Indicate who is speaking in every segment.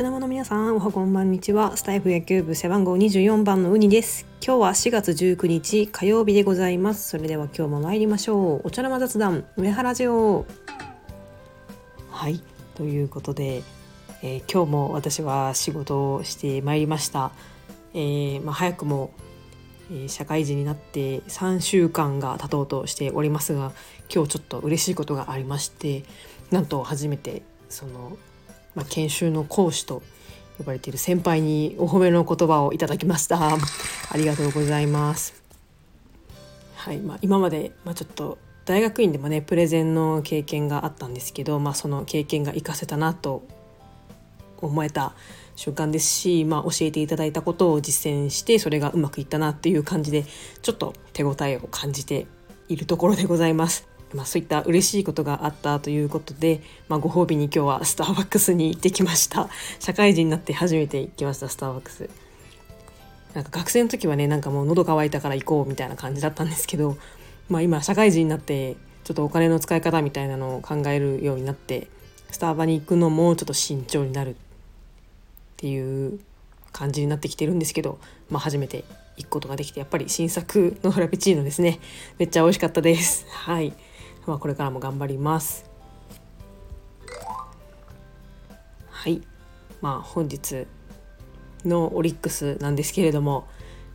Speaker 1: 茶の間の皆さんおはこんばんにちは。スタイフ野球部背番号24番のウニです。今日は4月19日火曜日でございます。それでは今日も参りましょう。お茶の間雑談上原ジオ。はい。ということで、えー、今日も私は仕事をしてまいりました、えー、まあ、早くもえ社会人になって3週間が経とうとしておりますが今日ちょっと嬉しいことがありましてなんと初めてそのまあ、研修の講師と呼ばれている先輩にお褒めの言葉をいただきました ありがとうございますはいまあ、今まで、まあ、ちょっと大学院でもねプレゼンの経験があったんですけど、まあ、その経験が活かせたなと思えた瞬間ですし、まあ、教えていただいたことを実践してそれがうまくいったなっていう感じでちょっと手応えを感じているところでございます。まあ、そういった嬉しいことがあったということで、まあ、ご褒美に今日はスターバックスに行ってきました。社会人になって初めて行きましたスターバックス。なんか学生の時はねなんかもう喉乾いたから行こうみたいな感じだったんですけど、まあ、今社会人になってちょっとお金の使い方みたいなのを考えるようになってスターバに行くのもちょっと慎重になるっていう感じになってきてるんですけど、まあ、初めて行くことができてやっぱり新作のフラペチーノですね。めっちゃ美味しかったです。はい。まあ、これからも頑張ります。はいまあ本日のオリックスなんですけれども、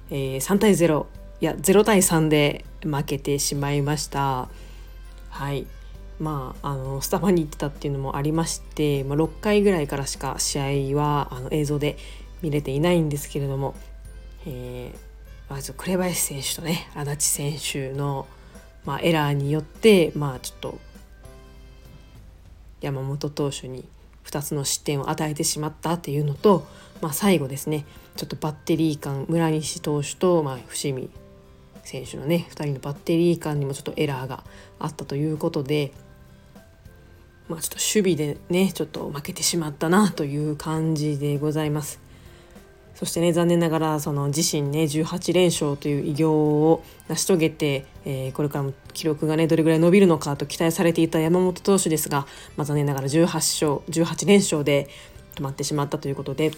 Speaker 1: えー、3対0いや0対3で負けてしまいました。はいまあ、あのスタバに行ってたっていうのもありまして、まあ、6回ぐらいからしか試合はあの映像で見れていないんですけれども、えー、まず紅林選手とね足立選手のまあ、エラーによって、まあ、ちょっと山本投手に2つの失点を与えてしまったっていうのと、まあ、最後ですねちょっとバッテリー間村西投手と、まあ、伏見選手のね2人のバッテリー間にもちょっとエラーがあったということで、まあ、ちょっと守備でねちょっと負けてしまったなという感じでございます。そしてね残念ながらその自身ね18連勝という偉業を成し遂げて、えー、これからも記録がねどれぐらい伸びるのかと期待されていた山本投手ですが、まあ、残念ながら18勝18連勝で止まってしまったということで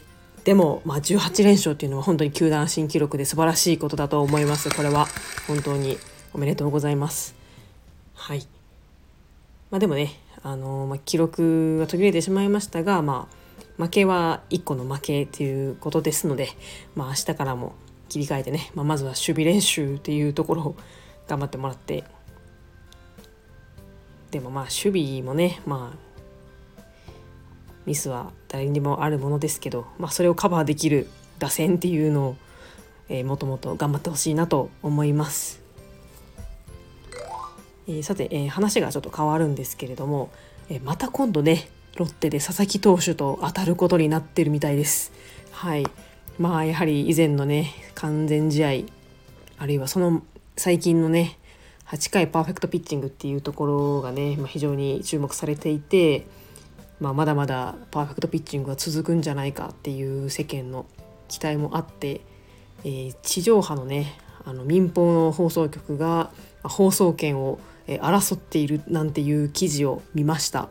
Speaker 1: でも、まあ、18連勝っていうのは本当に球団新記録で素晴らしいことだと思います。これは本当におめでとうございます。はい。まあでもねあのまあ、記録が途切れてしまいましたがまあ負けは1個の負けということですので、まあ、明日からも切り替えてね、まあ、まずは守備練習っていうところを頑張ってもらってでもまあ守備もねまあミスは誰にもあるものですけど、まあ、それをカバーできる打線っていうのを、えー、もともと頑張ってほしいなと思います。えー、さて、えー、話がちょっと変わるんですけれども、えまた今度ねロッテで佐々木投手と当たることになってるみたいです。はいまあやはり以前のね完全試合あるいはその最近のね8回パーフェクトピッチングっていうところがね、まあ、非常に注目されていて、まあ、まだまだパーフェクトピッチングが続くんじゃないかっていう世間の期待もあって、えー、地上波のねあの民放の放送局が放送権を争っているなんていう記事を見ました。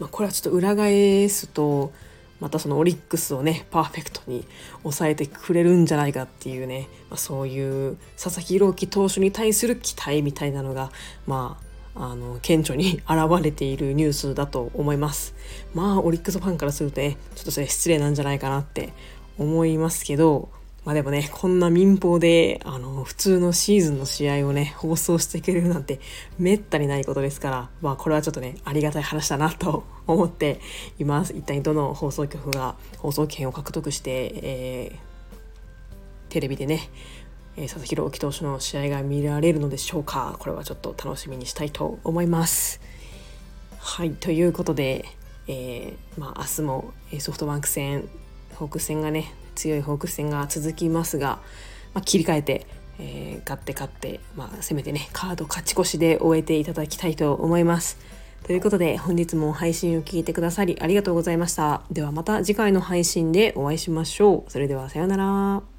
Speaker 1: まあ、これはちょっと裏返すとまたそのオリックスをねパーフェクトに抑えてくれるんじゃないかっていうね、まあ、そういう佐々木朗希投手に対する期待みたいなのがまああの顕著に現れているニュースだと思います。まあオリックスファンからするとねちょっとそれ失礼なんじゃないかなって思いますけどまあでもね、こんな民放で、あの、普通のシーズンの試合をね、放送してくれるなんて、めったにないことですから、まあこれはちょっとね、ありがたい話だなと思っています。一体どの放送局が放送権を獲得して、えー、テレビでね、えー、佐々木朗希投手の試合が見られるのでしょうか。これはちょっと楽しみにしたいと思います。はい、ということで、えー、まあ明日もソフトバンク戦、ホークス戦がね、強いホークス戦が続きますが、まあ、切り替えて、えー、勝って勝って、まあ、せめてねカード勝ち越しで終えていただきたいと思います。ということで本日も配信を聞いてくださりありがとうございました。ではまた次回の配信でお会いしましょう。それではさようなら。